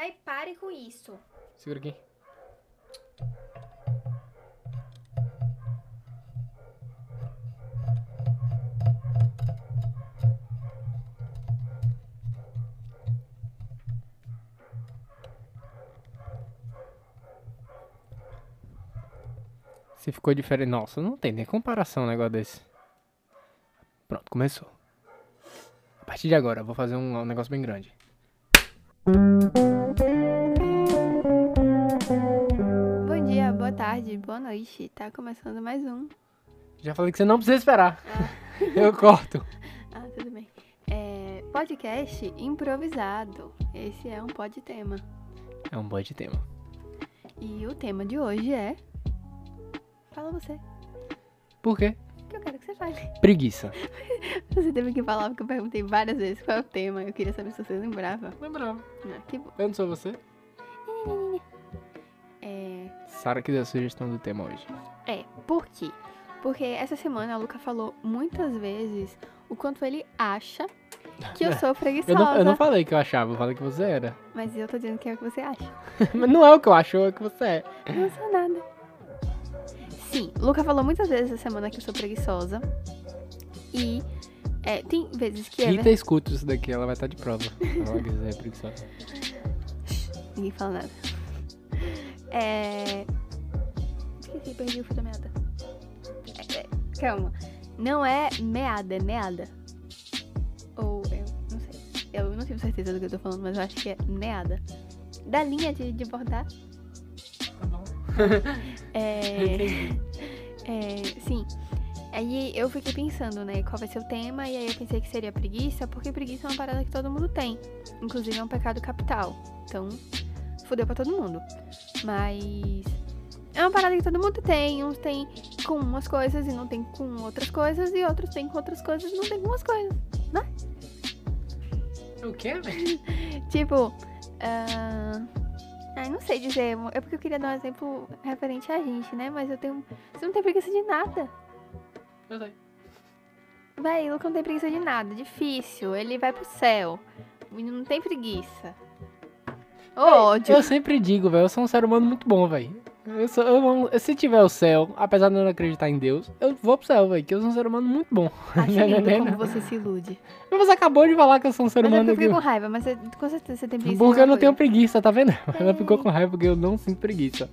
Véi, pare com isso. Segura aqui. Se ficou diferente. Nossa, não tem nem comparação um negócio desse. Pronto, começou. A partir de agora, eu vou fazer um, um negócio bem grande. Bom dia, boa tarde, boa noite. Tá começando mais um. Já falei que você não precisa esperar. eu corto. Ah, tudo bem. É, podcast improvisado. Esse é um pod tema. É um de tema. E o tema de hoje é. Fala você. Por quê? Que eu quero que você fale. Preguiça. Você teve que falar porque eu perguntei várias vezes qual é o tema. Eu queria saber se você lembrava. Lembrava. Ah, que bom. Eu não sou você. É. Sara que deu a sugestão do tema hoje. É, por quê? Porque essa semana a Luca falou muitas vezes o quanto ele acha que eu sou preguiçosa. Eu não, eu não falei que eu achava, eu falei que você era. Mas eu tô dizendo que é o que você acha. Mas não é o que eu acho, é o que você é. Eu não sou nada. Sim, o Luca falou muitas vezes essa semana que eu sou preguiçosa. E é, tem vezes que é Rita escuta isso daqui, ela vai estar de prova. Ela quiser preguiçosa. Ninguém fala nada. É. Esqueci, perdi o fio da meada. É, é, calma. Não é meada, é meada. Ou eu não sei. Eu não tenho certeza do que eu tô falando, mas eu acho que é meada. Da linha de, de bordar. É. É, sim. Aí eu fiquei pensando, né, qual vai ser o tema, e aí eu pensei que seria preguiça, porque preguiça é uma parada que todo mundo tem. Inclusive é um pecado capital. Então, fudeu pra todo mundo. Mas. É uma parada que todo mundo tem. Uns tem com umas coisas e não tem com outras coisas, e outros tem com outras coisas e não tem com umas coisas. O quê, velho? Tipo. ah, Ai, não sei dizer. É porque eu queria dar um exemplo referente a gente, né? Mas eu tenho. Você não tem preguiça de nada. Eu sei. Véi, o Luca não tem preguiça de nada. Difícil. Ele vai pro céu. O menino não tem preguiça. Ô, ódio. Eu sempre digo, velho, eu sou um ser humano muito bom, velho. Eu sou, eu se tiver o céu, apesar de eu não acreditar em Deus, eu vou pro céu, velho, que eu sou um ser humano muito bom. Acho lindo como você se ilude. Mas você acabou de falar que eu sou um ser Mas é humano porque eu fiquei que... com raiva, mas você- com certeza você tem preguiça. Porque eu não uma tenho coisa. preguiça, tá vendo? Ela Tem. ficou com raiva porque eu não sinto preguiça.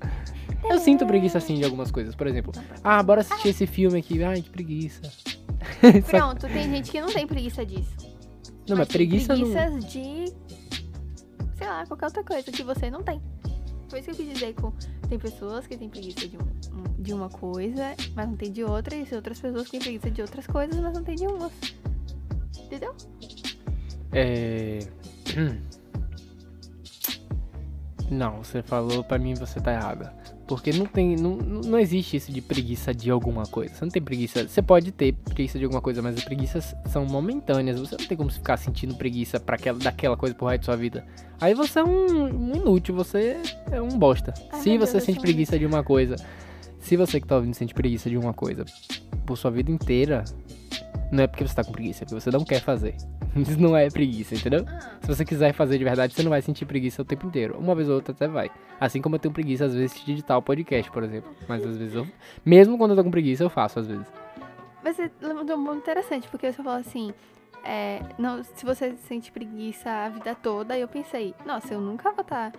Eu sinto preguiça assim de algumas coisas. Por exemplo, ah, bora assistir esse filme aqui. Ai, que preguiça. Só- Pronto, tem gente que não tem preguiça disso. Não, mas tem preguiça não. preguiças de. Sei lá, qualquer outra coisa que você não tem. Foi isso que eu quis dizer com. Tem pessoas que têm preguiça de, um- de uma coisa, mas não tem de outra, e outras pessoas que têm preguiça de outras coisas, mas não tem de uma. Entendeu? É. Não, você falou pra mim você tá errada. Porque não tem. Não, não existe isso de preguiça de alguma coisa. Você não tem preguiça. Você pode ter preguiça de alguma coisa, mas as preguiças são momentâneas. Você não tem como ficar sentindo preguiça para aquela, daquela coisa por resto da sua vida. Aí você é um, um inútil, você é um bosta. Ai, se você Deus, eu sente preguiça de uma coisa. Se você que tá ouvindo sente preguiça de uma coisa por sua vida inteira, não é porque você tá com preguiça, é porque você não quer fazer. Isso não é preguiça, entendeu? Se você quiser fazer de verdade, você não vai sentir preguiça o tempo inteiro. Uma vez ou outra até vai. Assim como eu tenho preguiça, às vezes, de editar o podcast, por exemplo. Mas às vezes eu. Mesmo quando eu tô com preguiça, eu faço, às vezes. Mas você levantou um ponto interessante, porque você falou assim. é, não, se você sente preguiça a vida toda, aí eu pensei, nossa, eu nunca vou estar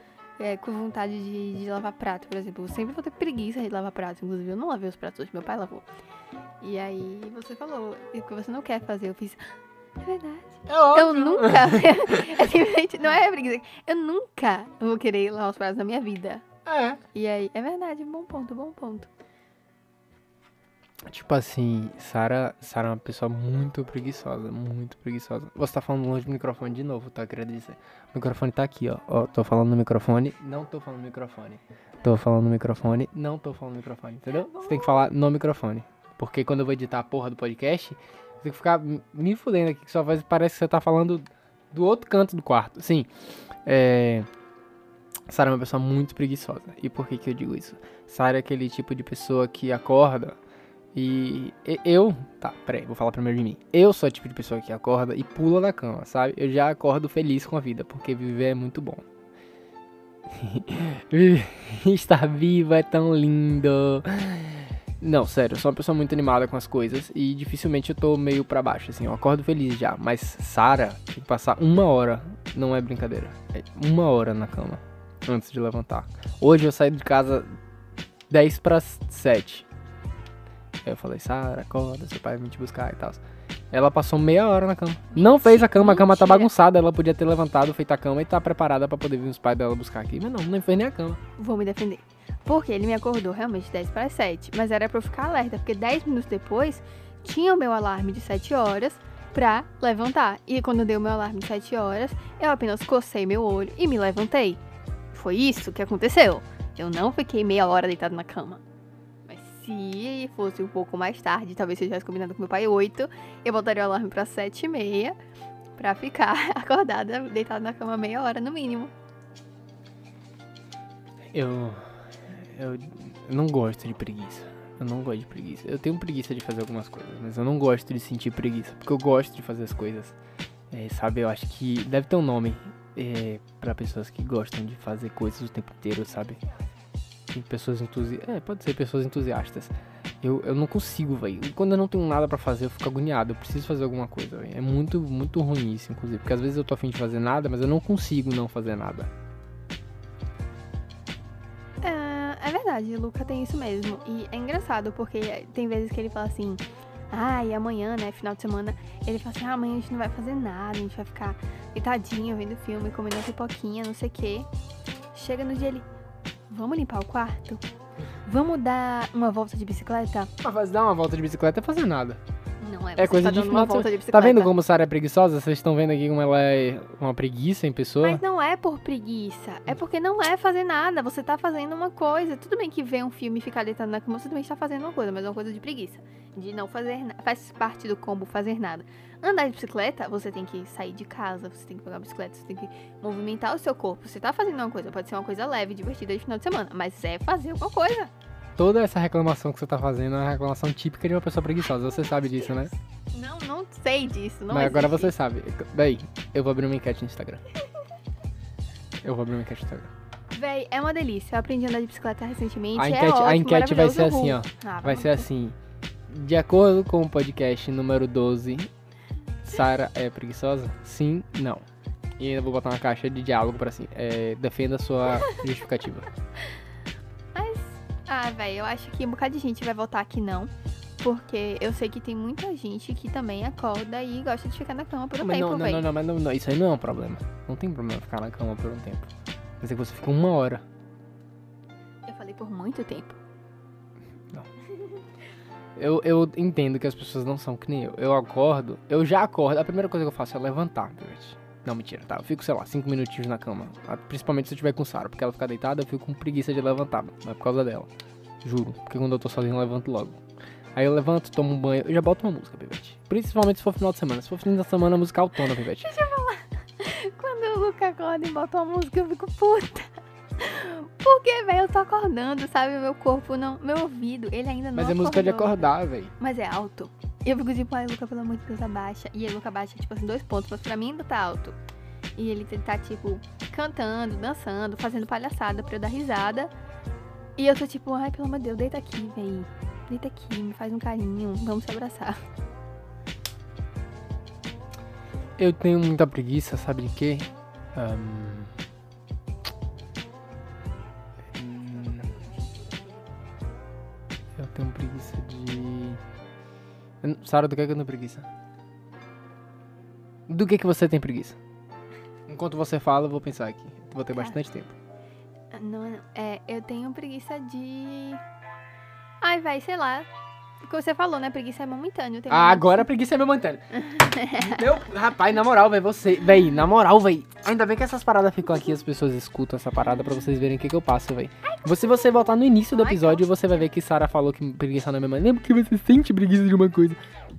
com vontade de, de lavar prato, por exemplo. Eu sempre vou ter preguiça de lavar prato. Inclusive, eu não lavei os pratos hoje, meu pai lavou. E aí você falou e que você não quer fazer. Eu fiz. É verdade. É Eu nunca. é simplesmente- não é preguiça. Eu nunca vou querer lavar os pratos na minha vida. É. E aí, é verdade, bom ponto, bom ponto. Tipo assim, Sara, Sara é uma pessoa muito preguiçosa, muito preguiçosa. Você tá falando longe do microfone de novo, tá? Queria dizer. O microfone tá aqui, ó. Ó, tô falando no microfone, não tô falando no microfone. Tô falando no microfone, não tô falando no microfone, entendeu? Você tem que falar no microfone. Porque quando eu vou editar a porra do podcast, eu tenho que ficar me- fudendo aqui, que sua voz parece que você tá falando do outro canto do quarto. Sim, é... Sara é uma pessoa muito preguiçosa. E por que que eu digo isso? Sara é aquele tipo de pessoa que acorda e eu, tá, peraí, vou falar primeiro de mim. Eu sou o tipo de pessoa que acorda e pula da cama, sabe? Eu já acordo feliz com a vida, porque viver é muito bom. Estar vivo é tão lindo. Não, sério, eu sou uma pessoa muito animada com as coisas e dificilmente eu tô meio pra baixo, assim, eu acordo feliz já. Mas Sara tem que passar uma hora, não é brincadeira, é uma hora na cama antes de levantar. Hoje eu saí de casa 10 para 7. Aí eu falei, Sara, acorda, seu pai vai te buscar e tal. Ela passou meia hora na cama. Não fez a cama, a cama tá bagunçada. Ela podia ter levantado, feito a cama e tá preparada para poder vir os pais dela buscar aqui. Mas não, não fez nem a cama. Vou me defender. Porque ele me acordou realmente 10 para 7. Mas era pra eu ficar alerta, porque 10 minutos depois tinha o meu alarme de 7 horas pra levantar. E quando deu o meu alarme de 7 horas, eu apenas cocei meu olho e me levantei. Foi isso que aconteceu. Eu não fiquei meia hora deitado na cama. Mas se fosse um pouco mais tarde, talvez eu tivesse combinado com meu pai 8, eu botaria o alarme pra 7 e meia pra ficar acordada, deitada na cama meia hora no mínimo. Eu, eu. Não gosto de preguiça. Eu não gosto de preguiça. Eu tenho preguiça de fazer algumas coisas, mas eu não gosto de sentir preguiça. Porque eu gosto de fazer as coisas. É, sabe, eu acho que deve ter um nome é, para pessoas que gostam de fazer coisas o tempo inteiro, sabe? Tem pessoas entusiastas. É, pode ser pessoas entusiastas. Eu, eu não consigo, velho. Quando eu não tenho nada para fazer, eu fico agoniado. Eu preciso fazer alguma coisa, véio. É muito, muito ruim isso, inclusive. Porque às vezes eu tô afim de fazer nada, mas eu não consigo não fazer nada. Verdade, Luca tem isso mesmo. E é engraçado, porque tem vezes que ele fala assim. Ah, e amanhã, né, final de semana, ele fala assim, ah, amanhã a gente não vai fazer nada, a gente vai ficar deitadinho, vendo filme, comendo pipoquinha, não sei o quê. Chega no dia ele, vamos limpar o quarto? Vamos dar uma volta de bicicleta? Mas dar uma volta de bicicleta é fazer nada. Não é, É você coisa tá de dando uma volta de bicicleta. Tá vendo como Sara é preguiçosa? Vocês estão vendo aqui como ela é uma preguiça em pessoa? Mas não é por preguiça, é porque não é fazer nada, você tá fazendo uma coisa. Tudo bem que ver um filme e ficar deitado na cama, você também está fazendo uma coisa, mas é uma coisa de preguiça. De não fazer nada. Faz parte do combo fazer nada. Andar de bicicleta, você tem que sair de casa, você tem que pegar a bicicleta, você tem que movimentar o seu corpo. Você tá fazendo uma coisa, pode ser uma coisa leve, divertida de final de semana, mas é fazer alguma coisa. Toda essa reclamação que você tá fazendo é uma reclamação típica de uma pessoa preguiçosa. Você sabe disso, né? Não, não sei disso, não Mas agora existe. você sabe. Daí, eu vou abrir uma enquete no Instagram. Eu vou abrir uma enquete no Instagram. Véi, é uma delícia. Eu aprendi a andar de bicicleta recentemente. A é enquete, a ótimo, enquete vai ser assim, ó. Ah, Vai ser assim. De acordo com o podcast número 12, Sara é preguiçosa? Sim, não. E ainda vou botar uma caixa de diálogo pra assim. É, defenda a sua justificativa. Ah, velho, eu acho que um bocado de gente vai votar que não. Porque eu sei que tem muita gente que também acorda e gosta de ficar na cama por um mas tempo, não, não, véi. não, não, mas não, não, isso aí não é um problema. Não tem problema ficar na cama por um tempo. Mas é que você fica uma hora. Eu falei por muito tempo. Eu, eu entendo que as pessoas não são que nem eu. Eu acordo, eu já acordo. A primeira coisa que eu faço é levantar, Pivete. Não, mentira, tá? Eu fico, sei lá, cinco minutinhos na cama. Ah, Principalmente se eu estiver com Sara, porque ela fica deitada, eu fico com preguiça de levantar. Não é por causa dela. Juro. Porque quando eu tô sozinho, eu levanto logo. Aí eu levanto, tomo um banho, eu já boto uma música, Pivete. Principalmente se for final de semana. Se for final de semana, música autona, Pivete. Quando o Luca acorda e bota uma música, eu fico puta. Porque, velho, eu tô acordando, sabe? Meu corpo não. Meu ouvido, ele ainda não Mas é música de acordou. acordar, velho. Mas é alto. E eu fico tipo, ai, Luca, pelo amor de Deus, abaixa. E aí, Luca abaixa, tipo assim, dois pontos, mas pra mim ainda tá alto. E ele tá, tipo, cantando, dançando, fazendo palhaçada pra eu dar risada. E eu tô tipo, ai, pelo amor de Deus, deita aqui, véi. Deita aqui, me faz um carinho, vamos se abraçar. Eu tenho muita preguiça, sabe de quê? Hum, Eu tenho preguiça de. Sara, do que é que eu tenho preguiça? Do que que você tem preguiça? Enquanto você fala, eu vou pensar aqui. Vou ter Tá. bastante tempo. Não, não. É, eu tenho preguiça de. Ai, vai, sei lá. O que você falou, né? Preguiça é momentâneo. Ah, agora a preguiça é momentânea. Meu, rapaz, na moral, velho, você. Véi, na moral, véi. Ainda bem que essas paradas ficam aqui, as pessoas escutam essa parada pra vocês verem o que, que eu passo, véi. Se você voltar no início do episódio, você vai ver que Sara falou que preguiça não é mesmo. Lembra que você sente preguiça de uma coisa?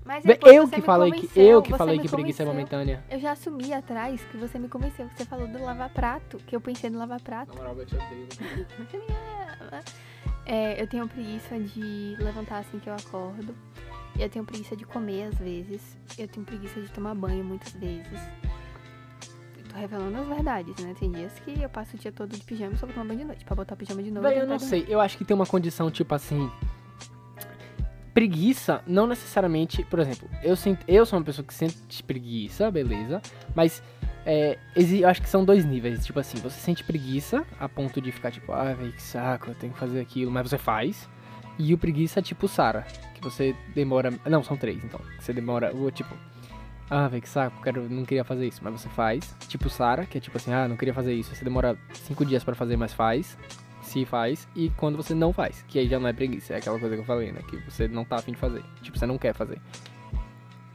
Mas eu você que me falei que. Eu que falei que preguiça é momentânea. Eu já assumi atrás que você me convenceu, que você falou do lavar prato, que eu pensei no lavar prato. Na moral, eu te odeio. É, eu tenho preguiça de levantar assim que eu acordo. Eu tenho preguiça de comer às vezes. Eu tenho preguiça de tomar banho muitas vezes. Eu tô revelando as verdades, né? Tem dias que eu passo o dia todo de pijama e só vou tomar banho de noite. Pra botar o pijama de novo. Véi, e eu não sei. Eu acho que tem uma condição, tipo assim. Preguiça, não necessariamente. Por exemplo, eu, sinto, eu sou uma pessoa que sente preguiça, beleza. Mas é, eu acho que são dois níveis. Tipo assim, você sente preguiça a ponto de ficar tipo, ah, velho, que saco, eu tenho que fazer aquilo, mas você faz. E o preguiça, tipo Sara, que você demora. Não, são três, então. Você demora. Tipo, ah, velho, que saco, quero, não queria fazer isso, mas você faz. Tipo Sara, que é tipo assim, ah, não queria fazer isso. Você demora cinco dias pra fazer, mas faz. Se faz. E quando você não faz, que aí já não é preguiça, é aquela coisa que eu falei, né? Que você não tá afim de fazer. Tipo, você não quer fazer.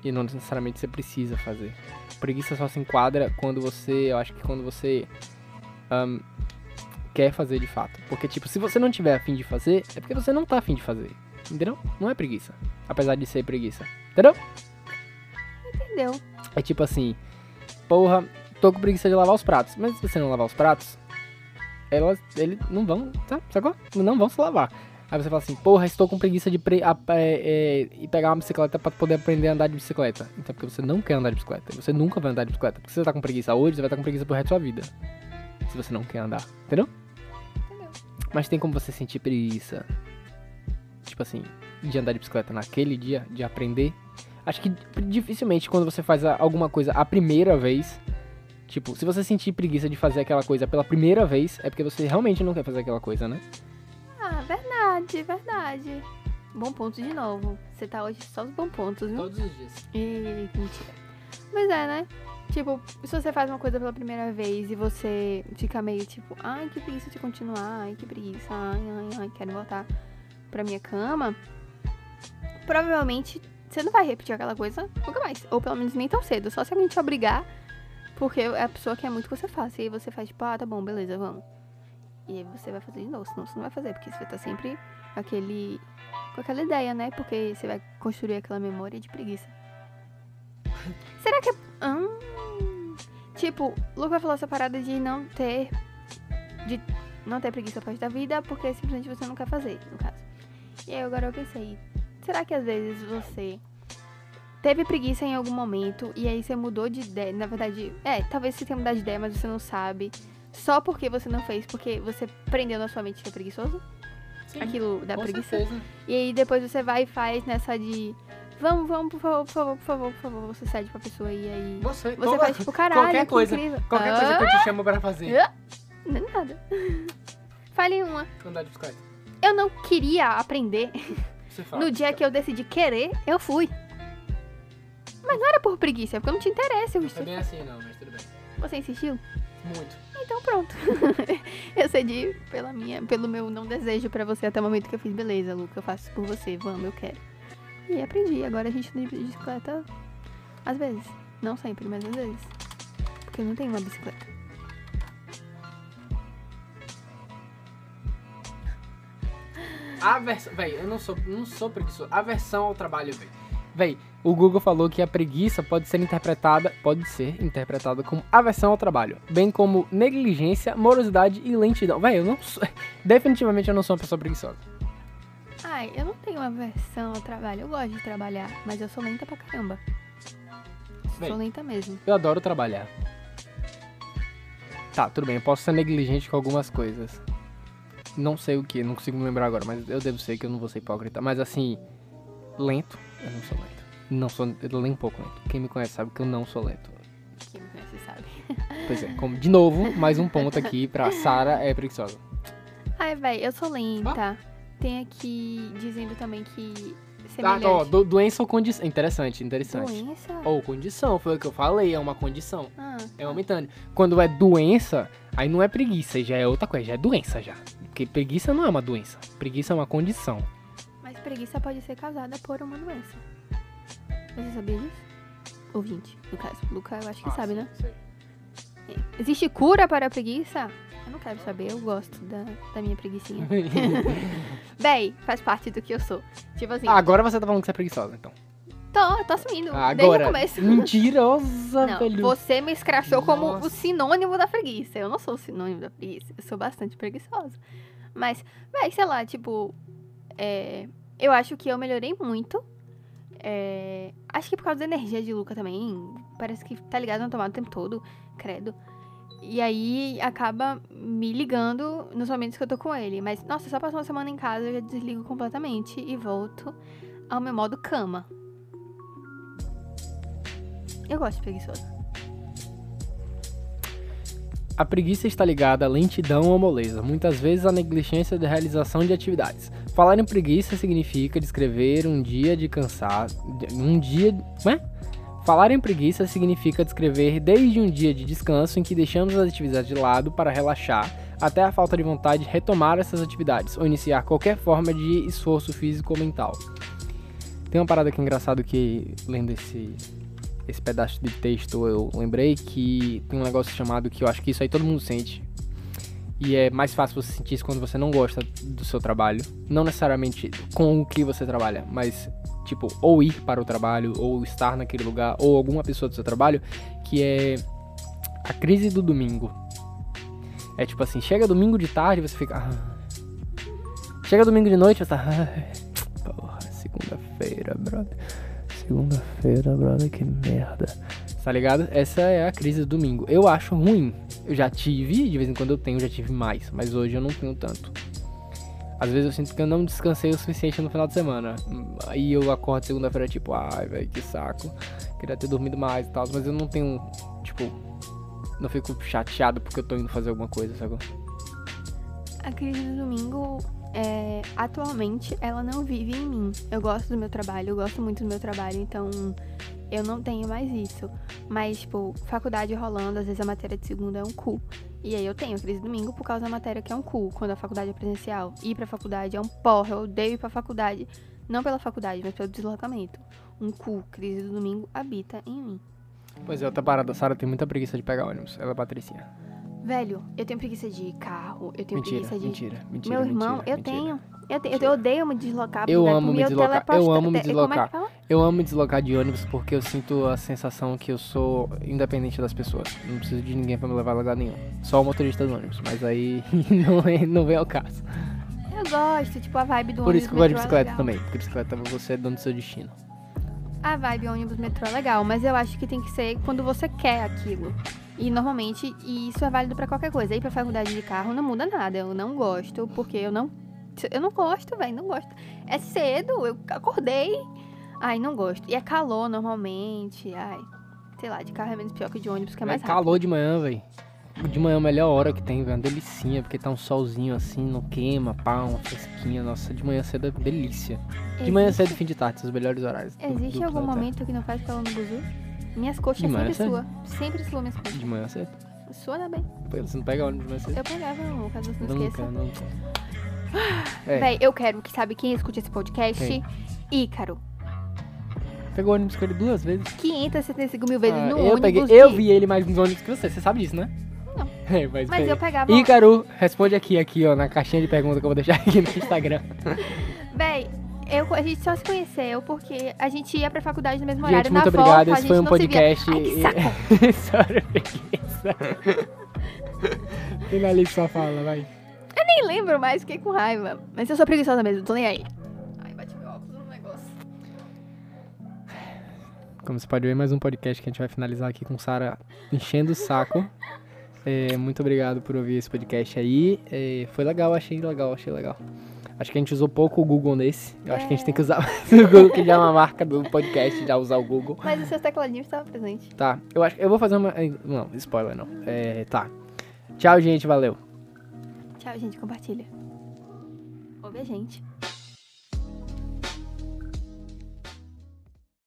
E não necessariamente você precisa fazer. Preguiça só se enquadra quando você. Eu acho que quando você. ahn, quer fazer de fato. Porque, tipo, se você não tiver afim de fazer, é porque você não tá afim de fazer. Entendeu? Não é preguiça. Apesar de ser preguiça. Entendeu? Entendeu? É tipo assim, porra, tô com preguiça de lavar os pratos. Mas se você não lavar os pratos, elas, eles não vão, tá? Sacou? Não vão se lavar. Aí você fala assim, porra, estou com preguiça de pre- a- é, é, pegar uma bicicleta pra poder aprender a andar de bicicleta. Então porque você não quer andar de bicicleta. Você nunca vai andar de bicicleta. Porque se você tá com preguiça hoje, você vai estar com preguiça pro resto da sua vida. Se você não quer andar. Entendeu? Entendeu? Mas tem como você sentir preguiça. Tipo assim, de andar de bicicleta naquele dia, de aprender. Acho que dificilmente quando você faz alguma coisa a primeira vez. Tipo, se você sentir preguiça de fazer aquela coisa pela primeira vez, é porque você realmente não quer fazer aquela coisa, né? Ah, verdade, verdade. Bom ponto de novo. Você tá hoje só os bons pontos, viu? Todos os dias. E mentira. Mas é, né? Tipo, se você faz uma coisa pela primeira vez e você fica meio tipo, ai, que preguiça de continuar, ai, que preguiça, ai, ai, ai, quero voltar pra minha cama. Provavelmente você não vai repetir aquela coisa nunca mais. Ou pelo menos nem tão cedo. Só se alguém te obrigar, porque é a pessoa quer muito que você faça. E aí você faz, tipo, ah, tá bom, beleza, vamos. E aí você vai fazer de novo, senão você não vai fazer, porque você vai estar sempre com aquele. com aquela ideia, né? Porque você vai construir aquela memória de preguiça. Será que é. Hum, tipo, o Luca falou essa parada de não ter. de não ter preguiça parte da vida porque simplesmente você não quer fazer, no caso. E aí agora eu pensei, será que às vezes você teve preguiça em algum momento e aí você mudou de ideia? Na verdade, é, talvez você tenha mudado de ideia, mas você não sabe. Só porque você não fez, porque você prendeu na sua mente que é preguiçoso? Aquilo da preguiça. certeza. E aí depois você vai e faz nessa de. Vamos, vamos, por favor, por favor, por favor, por favor. Você cede pra pessoa e aí. Você, Você toda- faz tipo, caralho, qualquer que coisa, incrível. Qualquer Ah, coisa que eu te chamo pra fazer. Não é nada. Fale uma. Andar de bicicleta. Eu não queria aprender. Você fala. No dia que eu decidi querer, eu fui. Mas não era por preguiça, é porque eu não tinha interesse. Eu Não é bem assim não, mas tudo bem. Você insistiu? Muito. Então pronto. eu cedi pela minha, pelo meu não desejo pra você até o momento que eu fiz, beleza, Luca, eu faço por você, vamos, eu quero. E aprendi. Agora a gente anda de bicicleta às vezes. Não sempre, mas às vezes. Porque eu não tenho uma bicicleta. Aversão. Véi, eu não sou, não sou preguiçoso. Aversão ao trabalho, véi. Véi, o Google falou que a preguiça pode ser interpretada, pode ser interpretada como aversão ao trabalho, bem como negligência, morosidade e lentidão. Véi, eu não sou. Definitivamente eu não sou uma pessoa preguiçosa. Ai, eu não tenho aversão ao trabalho. Eu gosto de trabalhar, mas eu sou lenta pra caramba. Bem. Sou lenta mesmo. Eu adoro trabalhar. Tá, tudo bem, eu posso ser negligente com algumas coisas. Não sei o que, não consigo me lembrar agora, mas eu devo ser que eu não vou ser hipócrita. Mas assim, lento, eu não sou lento. Não sou eu nem um pouco lento. Quem me conhece sabe que eu não sou lento. Quem me conhece sabe. Pois é, como, de novo, mais um ponto aqui pra Sara é preguiçosa. Ai, véi, eu sou lenta. Tem aqui dizendo também que Ah, semelhante. ó, do- doença ou condição. Interessante, interessante. Doença? Ou condição, foi o que eu falei, é uma condição. Ah, É momentâneo. Quando é doença, aí não é preguiça, já é outra coisa, já é doença já. Porque preguiça não é uma doença. Preguiça é uma condição. mas preguiça pode ser causada por uma doença. Você sabia disso? Ouvinte, no caso. Luca, eu acho que Ah, sabe, sim, né? sei. É. Existe cura para a preguiça? Eu não quero saber, eu gosto da, da minha preguicinha. Véi, faz parte do que eu sou. Tipo assim, Ah, agora você tá falando que você é preguiçosa, então. tô, tô assumindo. desde o Agora, começo. mentirosa, Não, velho. você me escrachou como Nossa. o sinônimo da preguiça. Eu não sou o sinônimo da preguiça. Eu sou bastante preguiçosa. Mas, véi, sei lá, tipo. é, eu acho que eu melhorei muito. É, acho que por causa da energia de Luca também. Parece que tá ligado na tomada o tempo todo. Credo. E aí acaba me ligando nos momentos que eu tô com ele. Mas, nossa, só passar uma semana em casa eu já desligo completamente e volto ao meu modo cama. Eu gosto de preguiçoso. A preguiça está ligada à lentidão ou moleza, muitas vezes à negligência da realização de atividades. Falar em preguiça significa descrever um dia de cansaço. Um dia. Ué? Falar em preguiça significa descrever desde um dia de descanso em que deixamos as atividades de lado para relaxar, até a falta de vontade de retomar essas atividades ou iniciar qualquer forma de esforço físico ou mental. Tem uma parada que é engraçado que, lendo esse, esse pedaço de texto, eu lembrei que tem um negócio chamado que eu acho que isso aí todo mundo sente. E é mais fácil você sentir isso quando você não gosta do seu trabalho. Não necessariamente com o que você trabalha, mas tipo, ou ir para o trabalho, ou estar naquele lugar, ou alguma pessoa do seu trabalho, que é a crise do domingo. É tipo assim, chega domingo de tarde você fica. "Ah." Chega domingo de noite você tá. "Ah, Porra, segunda-feira, brother. Segunda-feira, brother, que merda. Tá ligado? Essa é a crise do domingo. Eu acho ruim. Eu já tive, de vez em quando eu tenho, já tive mais, mas hoje eu não tenho tanto. Às vezes eu sinto que eu não descansei o suficiente no final de semana. Aí eu acordo segunda-feira, tipo, ai, velho, que saco. Queria ter dormido mais e tal, mas eu não tenho, tipo, não fico chateado porque eu tô indo fazer alguma coisa, sacou? A crise do domingo, é, atualmente, ela não vive em mim. Eu gosto do meu trabalho, eu gosto muito do meu trabalho, então eu não tenho mais isso. Mas, tipo, faculdade rolando, às vezes a matéria de segunda é um cu. E aí eu tenho crise do domingo por causa da matéria que é um cu, quando a faculdade é presencial. Ir pra faculdade é um porra, eu odeio ir pra faculdade. Não pela faculdade, mas pelo deslocamento. Um cu, crise do domingo, habita em mim. Pois é, outra parada, a Sara tem muita preguiça de pegar ônibus. Ela é patricinha. Velho, eu tenho preguiça de carro, eu tenho Mentira, preguiça de. mentira, mentira. Meu irmão, mentira, eu mentira. tenho. Eu, tenho, eu, odeio me deslocar. Eu amo me meu deslocar, eu amo me te- é deslocar. Eu amo me deslocar de ônibus porque eu sinto a sensação que eu sou independente das pessoas. Não preciso de ninguém pra me levar a lugar nenhum. Só o motorista do ônibus, mas aí não, é, não vem ao caso. Eu gosto, tipo, a vibe do Por isso ônibus que eu gosto de é bicicleta legal. também. Porque bicicleta você é dono do seu destino. A vibe ônibus metrô é legal, mas eu acho que tem que ser quando você quer aquilo. E normalmente, e isso é válido pra qualquer coisa. Ir pra faculdade de carro não muda nada. Eu não gosto, porque eu não. Eu não gosto, velho, não gosto. É cedo, eu acordei. Ai, não gosto. E é calor normalmente. Ai, sei lá, de carro é menos pior que de ônibus, que é É mais rápido. calor de manhã, velho. De manhã é a melhor hora que tem, velho. Uma delicinha, porque tá um solzinho assim, não queima, pá, uma fresquinha. Nossa, de manhã cedo é delícia. De manhã Existe- cedo e fim de tarde, são os melhores horários. do- Existe do algum planeta. momento que não faz calor no buzu? Minhas coxas De sempre sua. Sempre sua minhas coxas. De manhã cedo? Sua também. Pô, Você não pega ônibus de manhã cedo? Eu pegava, amor, caso você não Nunca, esqueça. nunca. É, Véi, eu quero que sabe quem escute esse podcast? Quem? Ícaro. pegou ônibus com ele duas vezes. 575 mil vezes Ah, no eu ônibus. peguei, de- eu vi ele mais nos ônibus que você, você sabe disso, né? Não. É, mas, Mas eu pegava. Ícaro, responde aqui, aqui, ó, na caixinha de perguntas que eu vou deixar aqui no Instagram. Eu, a gente só se conheceu porque a gente ia pra faculdade no mesmo Gente, horário. muito na obrigado. volta, a Esse foi gente um podcast. Ai, que Sorry, preguiça. Finalize sua fala, vai. Nem lembro mais, fiquei com raiva. Mas eu sou preguiçosa mesmo, tô nem aí. Ai, bati meu óculos no negócio. Como você pode ver, mais um podcast que a gente vai finalizar aqui com Sara enchendo o saco. É, muito obrigado por ouvir esse podcast aí. É, foi legal, achei legal, achei legal. Acho que a gente usou pouco o Google nesse. Eu acho que a gente tem que usar mais o Google, que já é uma marca do podcast, já usar o Google. Mas os seus tecladinhos estavam presentes. Tá, eu acho eu vou fazer uma. Não, spoiler não. É, tá. Tchau, gente, valeu. Tchau, gente, compartilha. Ouve a gente.